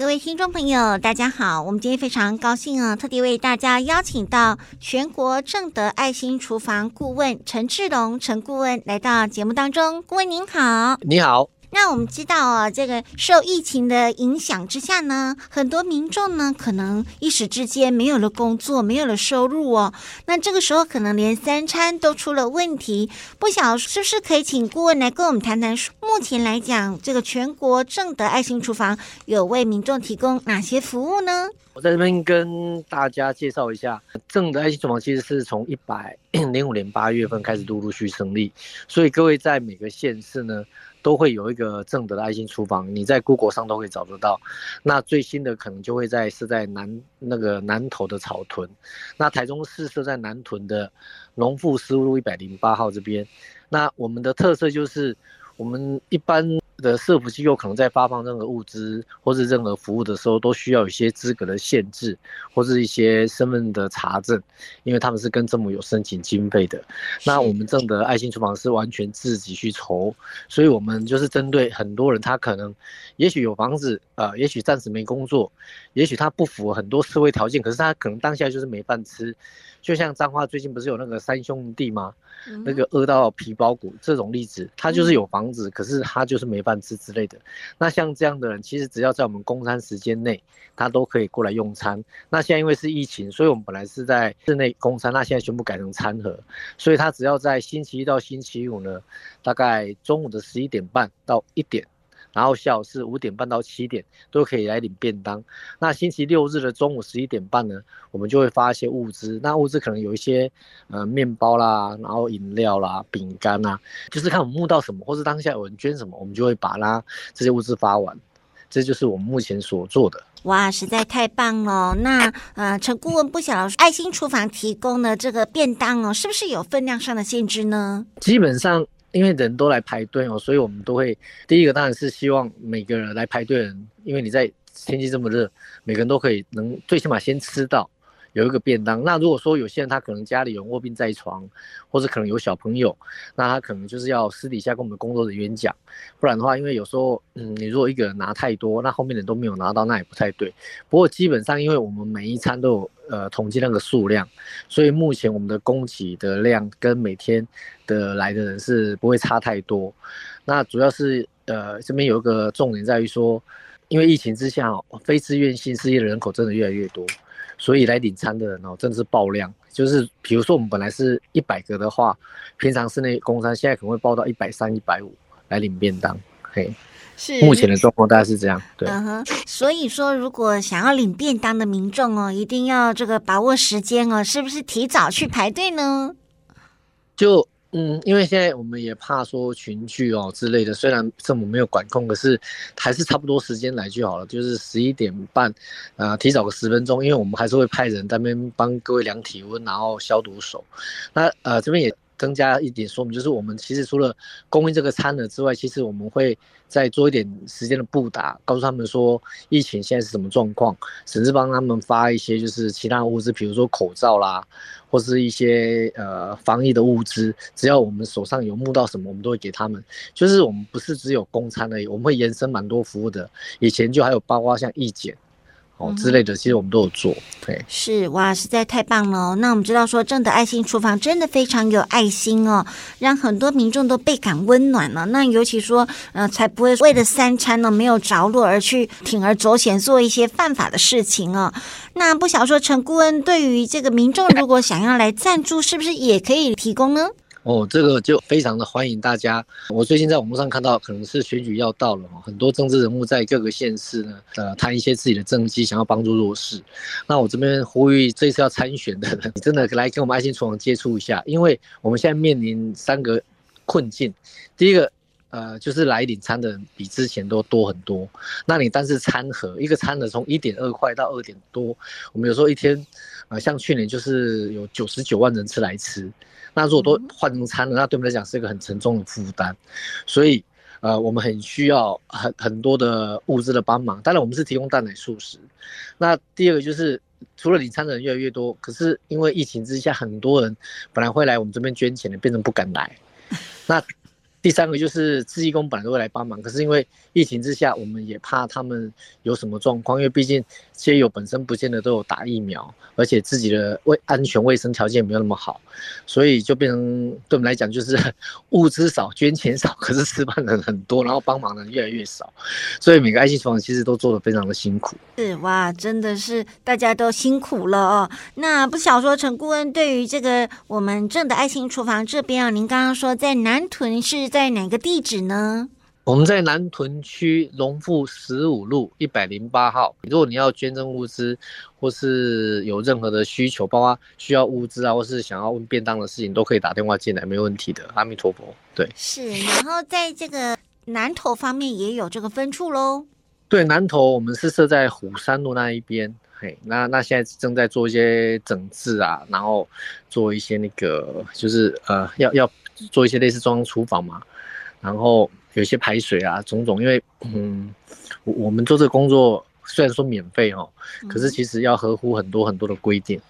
各位听众朋友，大家好！我们今天非常高兴啊，特地为大家邀请到全国正德爱心厨房顾问陈志龙陈顾问来到节目当中。顾问您好，你好。那我们知道啊，这个受疫情的影响之下呢，很多民众呢可能一时之间没有了工作，没有了收入哦。那这个时候可能连三餐都出了问题。不晓得是不是可以请顾问来跟我们谈谈，目前来讲，这个全国正德爱心厨房有为民众提供哪些服务呢？我在这边跟大家介绍一下，正德爱心厨房其实是从一百零五年八月份开始陆陆续续成立，所以各位在每个县市呢。都会有一个正德的爱心厨房，你在 Google 上都可以找得到。那最新的可能就会在是在南那个南投的草屯，那台中市设在南屯的农复事务路一百零八号这边。那我们的特色就是我们一般。的社福机构可能在发放任何物资或是任何服务的时候，都需要有一些资格的限制，或是一些身份的查证，因为他们是跟政府有申请经费的。那我们正的爱心厨房是完全自己去筹，所以我们就是针对很多人，他可能也许有房子，呃，也许暂时没工作，也许他不符合很多社会条件，可是他可能当下就是没饭吃。就像彰化最近不是有那个三兄弟吗？那个饿到皮包骨这种例子，他就是有房子，可是他就是没饭饭吃之类的。那像这样的人，其实只要在我们供餐时间内，他都可以过来用餐。那现在因为是疫情，所以我们本来是在室内供餐，那现在全部改成餐盒，所以他只要在星期一到星期五呢，大概中午的十一点半到一点。然后下午是五点半到七点都可以来领便当。那星期六日的中午十一点半呢，我们就会发一些物资。那物资可能有一些呃面包啦，然后饮料啦、饼干啦，就是看我们募到什么，或是当下有人捐什么，我们就会把它这些物资发完。这就是我们目前所做的。哇，实在太棒了！那呃，陈顾问不晓得爱心厨房提供的这个便当哦，是不是有分量上的限制呢？基本上。因为人都来排队哦，所以我们都会第一个当然是希望每个人来排队人，因为你在天气这么热，每个人都可以能最起码先吃到有一个便当。那如果说有些人他可能家里有卧病在床，或者可能有小朋友，那他可能就是要私底下跟我们工作人员讲，不然的话，因为有时候嗯，你如果一个人拿太多，那后面人都没有拿到，那也不太对。不过基本上，因为我们每一餐都有。呃，统计那个数量，所以目前我们的供给的量跟每天的来的人是不会差太多。那主要是呃，这边有一个重点在于说，因为疫情之下，非自愿性失业的人口真的越来越多，所以来领餐的人哦，真的是爆量。就是比如说我们本来是一百个的话，平常室内工商现在可能会爆到一百三、一百五来领便当，嘿。是目前的状况大概是这样，对。嗯哼，所以说，如果想要领便当的民众哦，一定要这个把握时间哦，是不是提早去排队呢？就嗯，因为现在我们也怕说群聚哦之类的，虽然政府没有管控，可是还是差不多时间来就好了，就是十一点半，呃，提早个十分钟，因为我们还是会派人在那边帮各位量体温，然后消毒手。那呃，这边也。增加一点说明，就是我们其实除了供应这个餐盒之外，其实我们会再做一点时间的布达，告诉他们说疫情现在是什么状况，甚至帮他们发一些就是其他物资，比如说口罩啦，或是一些呃防疫的物资，只要我们手上有募到什么，我们都会给他们。就是我们不是只有供餐而已，我们会延伸蛮多服务的。以前就还有包括像义检。哦，之类的，其实我们都有做，对，是哇，实在太棒了哦。那我们知道说，正的爱心厨房真的非常有爱心哦，让很多民众都倍感温暖了。那尤其说，呃，才不会为了三餐呢没有着落而去铤而走险做一些犯法的事情哦。那不晓得说，陈顾问对于这个民众如果想要来赞助，是不是也可以提供呢？哦，这个就非常的欢迎大家。我最近在网络上看到，可能是选举要到了，很多政治人物在各个县市呢，呃，谈一些自己的政绩，想要帮助弱势。那我这边呼吁，这次要参选的人，你真的来跟我们爱心厨房接触一下，因为我们现在面临三个困境。第一个，呃，就是来领餐的人比之前都多很多。那你但是餐盒一个餐盒从一点二块到二点多，我们有时候一天，呃，像去年就是有九十九万人次来吃。那如果都换成餐了，那对我们来讲是一个很沉重的负担。所以，呃，我们很需要很很多的物资的帮忙。当然，我们是提供蛋奶素食。那第二个就是，除了领餐的人越来越多，可是因为疫情之下，很多人本来会来我们这边捐钱的，变成不敢来。那第三个就是志义工本来都会来帮忙，可是因为疫情之下，我们也怕他们有什么状况，因为毕竟街友本身不见得都有打疫苗，而且自己的卫安全卫生条件也没有那么好，所以就变成对我们来讲就是 物资少，捐钱少，可是吃饭的人很多，然后帮忙的人越来越少，所以每个爱心厨房其实都做得非常的辛苦。是哇，真的是大家都辛苦了哦。那不晓得说陈顾问对于这个我们正的爱心厨房这边啊，您刚刚说在南屯是。在哪个地址呢？我们在南屯区龙富十五路一百零八号。如果你要捐赠物资，或是有任何的需求，包括需要物资啊，或是想要问便当的事情，都可以打电话进来，没问题的。阿弥陀佛。对，是。然后在这个南投方面也有这个分处喽。对，南投我们是设在虎山路那一边。嘿，那那现在正在做一些整治啊，然后做一些那个，就是呃，要要。做一些类似中央厨房嘛，然后有一些排水啊，种种。因为嗯，我我们做这个工作虽然说免费哦，可是其实要合乎很多很多的规定，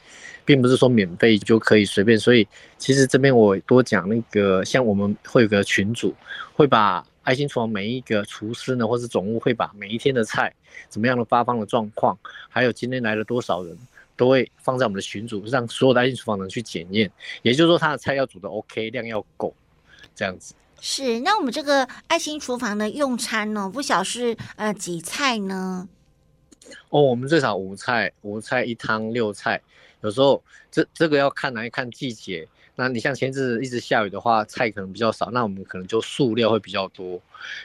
并不是说免费就可以随便。所以其实这边我多讲那个，像我们会有个群组，会把爱心厨房每一个厨师呢，或是总务会把每一天的菜怎么样的发放的状况，还有今天来了多少人。都会放在我们的群组，让所有的爱心厨房人去检验。也就是说，他的菜要煮的 OK，量要够，这样子。是。那我们这个爱心厨房的用餐呢，不晓是呃几菜呢？哦，我们最少五菜，五菜一汤六菜。有时候这这个要看来看季节。那你像前阵子一直下雨的话，菜可能比较少，那我们可能就素料会比较多，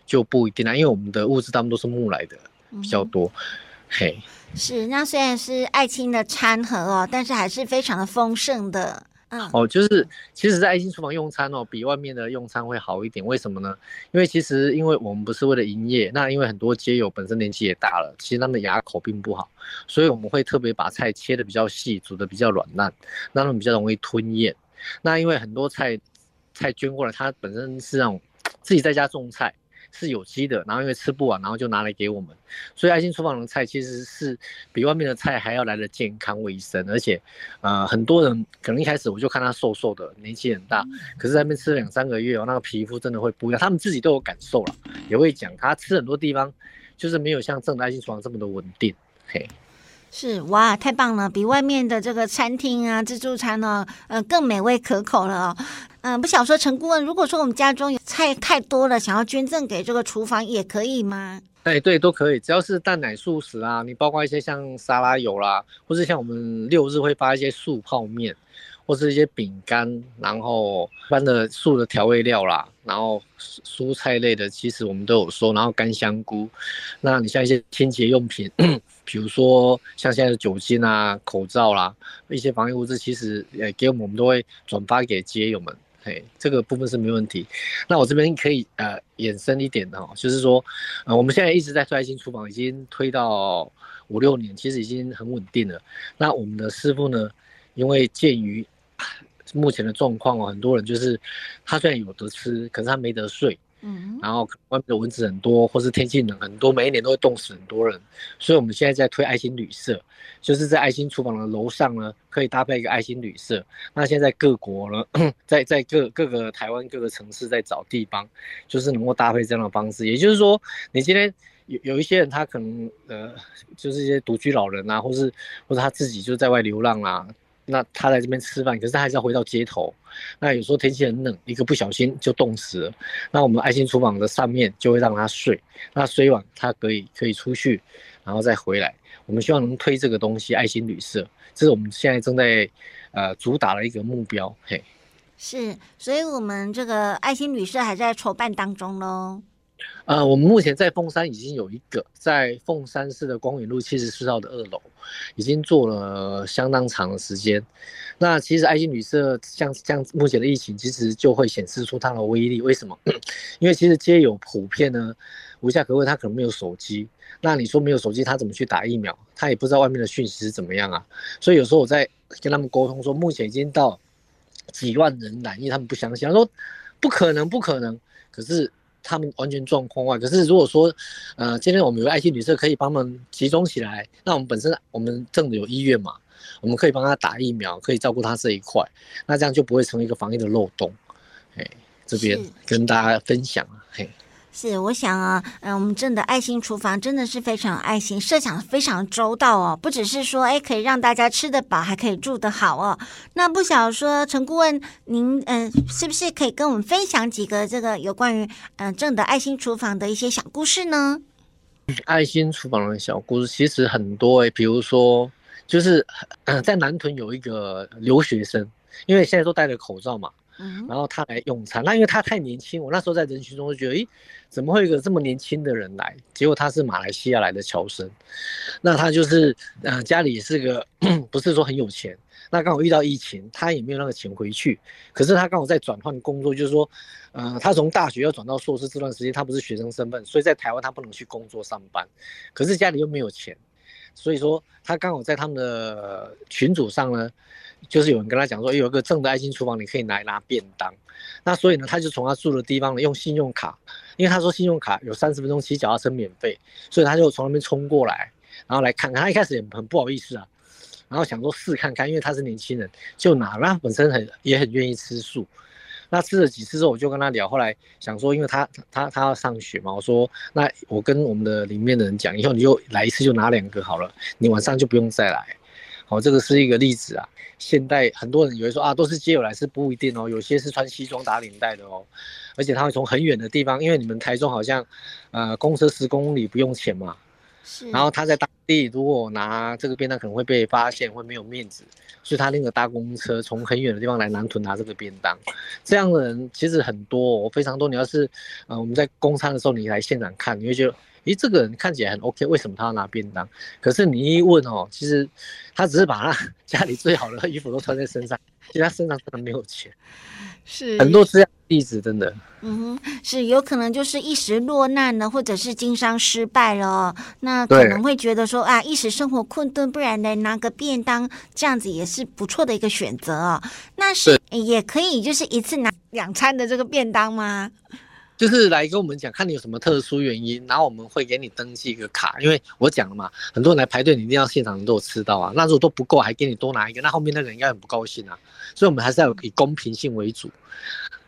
就不一定啦。因为我们的物资大部分都是木来的，比较多。嗯、嘿。是，那虽然是爱心的餐盒哦，但是还是非常的丰盛的。嗯，哦，就是其实，在爱心厨房用餐哦，比外面的用餐会好一点。为什么呢？因为其实，因为我们不是为了营业，那因为很多街友本身年纪也大了，其实他们牙口并不好，所以我们会特别把菜切的比较细，煮的比较软烂，让他们比较容易吞咽。那因为很多菜菜捐过来，它本身是那种自己在家种菜。是有机的，然后因为吃不完，然后就拿来给我们，所以爱心厨房的菜其实是比外面的菜还要来得健康卫生，而且，呃，很多人可能一开始我就看他瘦瘦的，年纪很大，可是在那边吃了两三个月哦，那个皮肤真的会不一样，他们自己都有感受了，也会讲他吃很多地方就是没有像正的爱心厨房这么的稳定，嘿。是哇，太棒了，比外面的这个餐厅啊、自助餐呢，呃，更美味可口了哦。嗯、不想说陈顾问，如果说我们家中有菜太多了，想要捐赠给这个厨房也可以吗？哎，对，都可以，只要是蛋奶素食啊，你包括一些像沙拉油啦，或是像我们六日会发一些素泡面。或是一些饼干，然后一般的素的调味料啦，然后蔬菜类的，其实我们都有收。然后干香菇，那你像一些清洁用品，比如说像现在的酒精啊、口罩啦，一些防疫物资，其实呃给我们，我们都会转发给街友们。嘿，这个部分是没问题。那我这边可以呃延伸一点的哦，就是说，呃我们现在一直在推爱心厨房，已经推到五六年，其实已经很稳定了。那我们的师傅呢，因为鉴于目前的状况哦，很多人就是他虽然有得吃，可是他没得睡，嗯，然后外面的蚊子很多，或是天气冷很多，每一年都会冻死很多人，所以我们现在在推爱心旅社，就是在爱心厨房的楼上呢，可以搭配一个爱心旅社。那现在各国呢，在在各各个台湾各个城市在找地方，就是能够搭配这样的方式，也就是说，你今天有有一些人他可能呃，就是一些独居老人啊，或是或者他自己就在外流浪啊。那他在这边吃饭，可是他还是要回到街头。那有时候天气很冷，一个不小心就冻死了。那我们爱心厨房的上面就会让他睡，那睡完他可以可以出去，然后再回来。我们希望能推这个东西，爱心旅社，这是我们现在正在呃主打的一个目标。嘿，是，所以我们这个爱心旅社还在筹办当中喽。呃，我们目前在凤山已经有一个，在凤山市的光远路七十四号的二楼，已经做了相当长的时间。那其实爱心旅社像像目前的疫情，其实就会显示出它的威力。为什么？因为其实街友普遍呢，无家可归，他可能没有手机。那你说没有手机，他怎么去打疫苗？他也不知道外面的讯息是怎么样啊。所以有时候我在跟他们沟通说，目前已经到几万人染疫，他们不相信，他说不可能，不可能。可是。他们完全状况外，可是如果说，呃，今天我们有爱心旅社可以帮忙集中起来，那我们本身我们政府有医院嘛，我们可以帮他打疫苗，可以照顾他这一块，那这样就不会成为一个防疫的漏洞。哎，这边跟大家分享嘿。是，我想啊，嗯、我们正的爱心厨房真的是非常有爱心，设想非常周到哦，不只是说哎可以让大家吃得饱，还可以住得好哦。那不晓得说陈顾问，您嗯、是不是可以跟我们分享几个这个有关于嗯、呃、正的爱心厨房的一些小故事呢？爱心厨房的小故事其实很多哎，比如说就是、在南屯有一个留学生，因为现在都戴着口罩嘛。然后他来用餐，那因为他太年轻，我那时候在人群中就觉得，诶，怎么会有一个这么年轻的人来？结果他是马来西亚来的侨生，那他就是，呃，家里是个 不是说很有钱，那刚好遇到疫情，他也没有那个钱回去，可是他刚好在转换工作，就是说，呃，他从大学要转到硕士这段时间，他不是学生身份，所以在台湾他不能去工作上班，可是家里又没有钱，所以说他刚好在他们的群组上呢。就是有人跟他讲说，有一个正的爱心厨房，你可以来拿便当。那所以呢，他就从他住的地方呢，用信用卡，因为他说信用卡有三十分钟骑脚踏车免费，所以他就从那边冲过来，然后来看看。他一开始也很不好意思啊，然后想说试看看，因为他是年轻人，就拿。那本身很也很愿意吃素。那吃了几次之后，我就跟他聊，后来想说，因为他他他要上学嘛，我说那我跟我们的里面的人讲，以后你就来一次就拿两个好了，你晚上就不用再来。好，这个是一个例子啊。现代很多人以为说啊，都是街友来，是不一定哦。有些是穿西装打领带的哦，而且他会从很远的地方，因为你们台中好像，呃，公车十公里不用钱嘛。是。然后他在当地如果拿这个便当可能会被发现，会没有面子，所以他那个搭公车从很远的地方来南屯拿这个便当。这样的人其实很多，哦非常多。你要是，呃，我们在公餐的时候，你来现场看，你会觉得。诶，这个人看起来很 OK，为什么他要拿便当？可是你一问哦，其实他只是把他 家里最好的衣服都穿在身上，其实他身上真的没有钱。是很多这样的例子，真的。嗯哼，是有可能就是一时落难了，或者是经商失败了，那可能会觉得说啊，一时生活困顿，不然来拿个便当，这样子也是不错的一个选择哦。那是也可以，就是一次拿两餐的这个便当吗？就是来跟我们讲，看你有什么特殊原因，然后我们会给你登记一个卡，因为我讲了嘛，很多人来排队，你一定要现场能都有吃到啊。那如果都不够，还给你多拿一个，那后面那个人应该很不高兴啊。所以，我们还是要以公平性为主。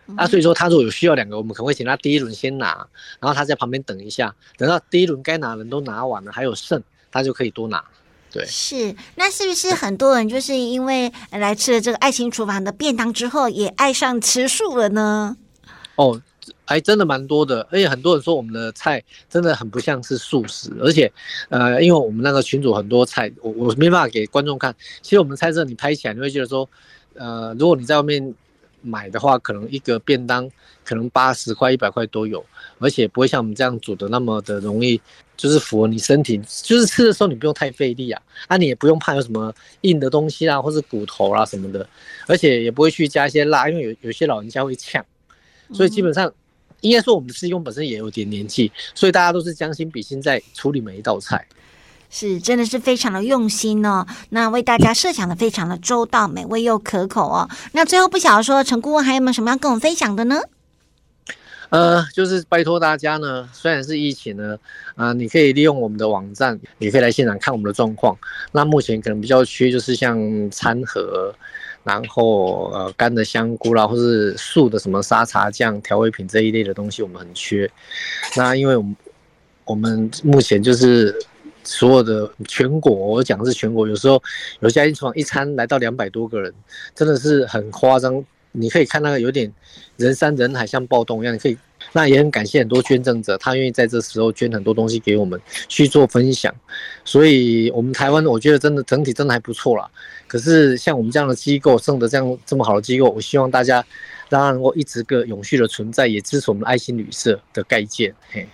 那所以说，他如果有需要两个，我们可能会请他第一轮先拿，然后他在旁边等一下，等到第一轮该拿的人都拿完了，还有剩，他就可以多拿。对，是。那是不是很多人就是因为来吃了这个爱心厨房的便当之后，也爱上吃素了呢？哦。还真的蛮多的，而且很多人说我们的菜真的很不像是素食，而且，呃，因为我们那个群主很多菜，我我没办法给观众看。其实我们菜色你拍起来，你会觉得说，呃，如果你在外面买的话，可能一个便当可能八十块、一百块都有，而且不会像我们这样煮的那么的容易，就是符合你身体，就是吃的时候你不用太费力啊，啊，你也不用怕有什么硬的东西啊，或是骨头啊什么的，而且也不会去加一些辣，因为有有些老人家会呛。所以基本上，应该说我们的师兄本身也有点年纪，所以大家都是将心比心在处理每一道菜，是真的是非常的用心哦。那为大家设想的非常的周到，美味又可口哦。那最后不晓得说陈顾问还有没有什么要跟我们分享的呢？呃，就是拜托大家呢，虽然是疫情呢，啊、呃，你可以利用我们的网站，你可以来现场看我们的状况。那目前可能比较缺就是像餐盒。然后呃干的香菇啦，或是素的什么沙茶酱、调味品这一类的东西，我们很缺。那因为我们我们目前就是所有的全国，我讲的是全国，有时候有家一厨房一餐来到两百多个人，真的是很夸张。你可以看那个有点人山人海，像暴动一样。你可以，那也很感谢很多捐赠者，他愿意在这时候捐很多东西给我们去做分享。所以，我们台湾我觉得真的整体真的还不错啦。可是像我们这样的机构，剩的这样这么好的机构，我希望大家让它能够一直个永续的存在，也支持我们爱心旅社的盖建。嘿。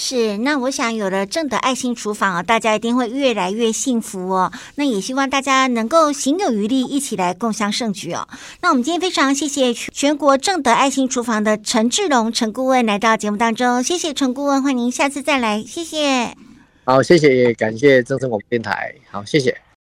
是，那我想有了正德爱心厨房啊，大家一定会越来越幸福哦。那也希望大家能够行有余力，一起来共享盛举哦。那我们今天非常谢谢全国正德爱心厨房的陈志荣陈顾问来到节目当中，谢谢陈顾问，欢迎您下次再来，谢谢。好，谢谢，感谢正声广播电台，好，谢谢。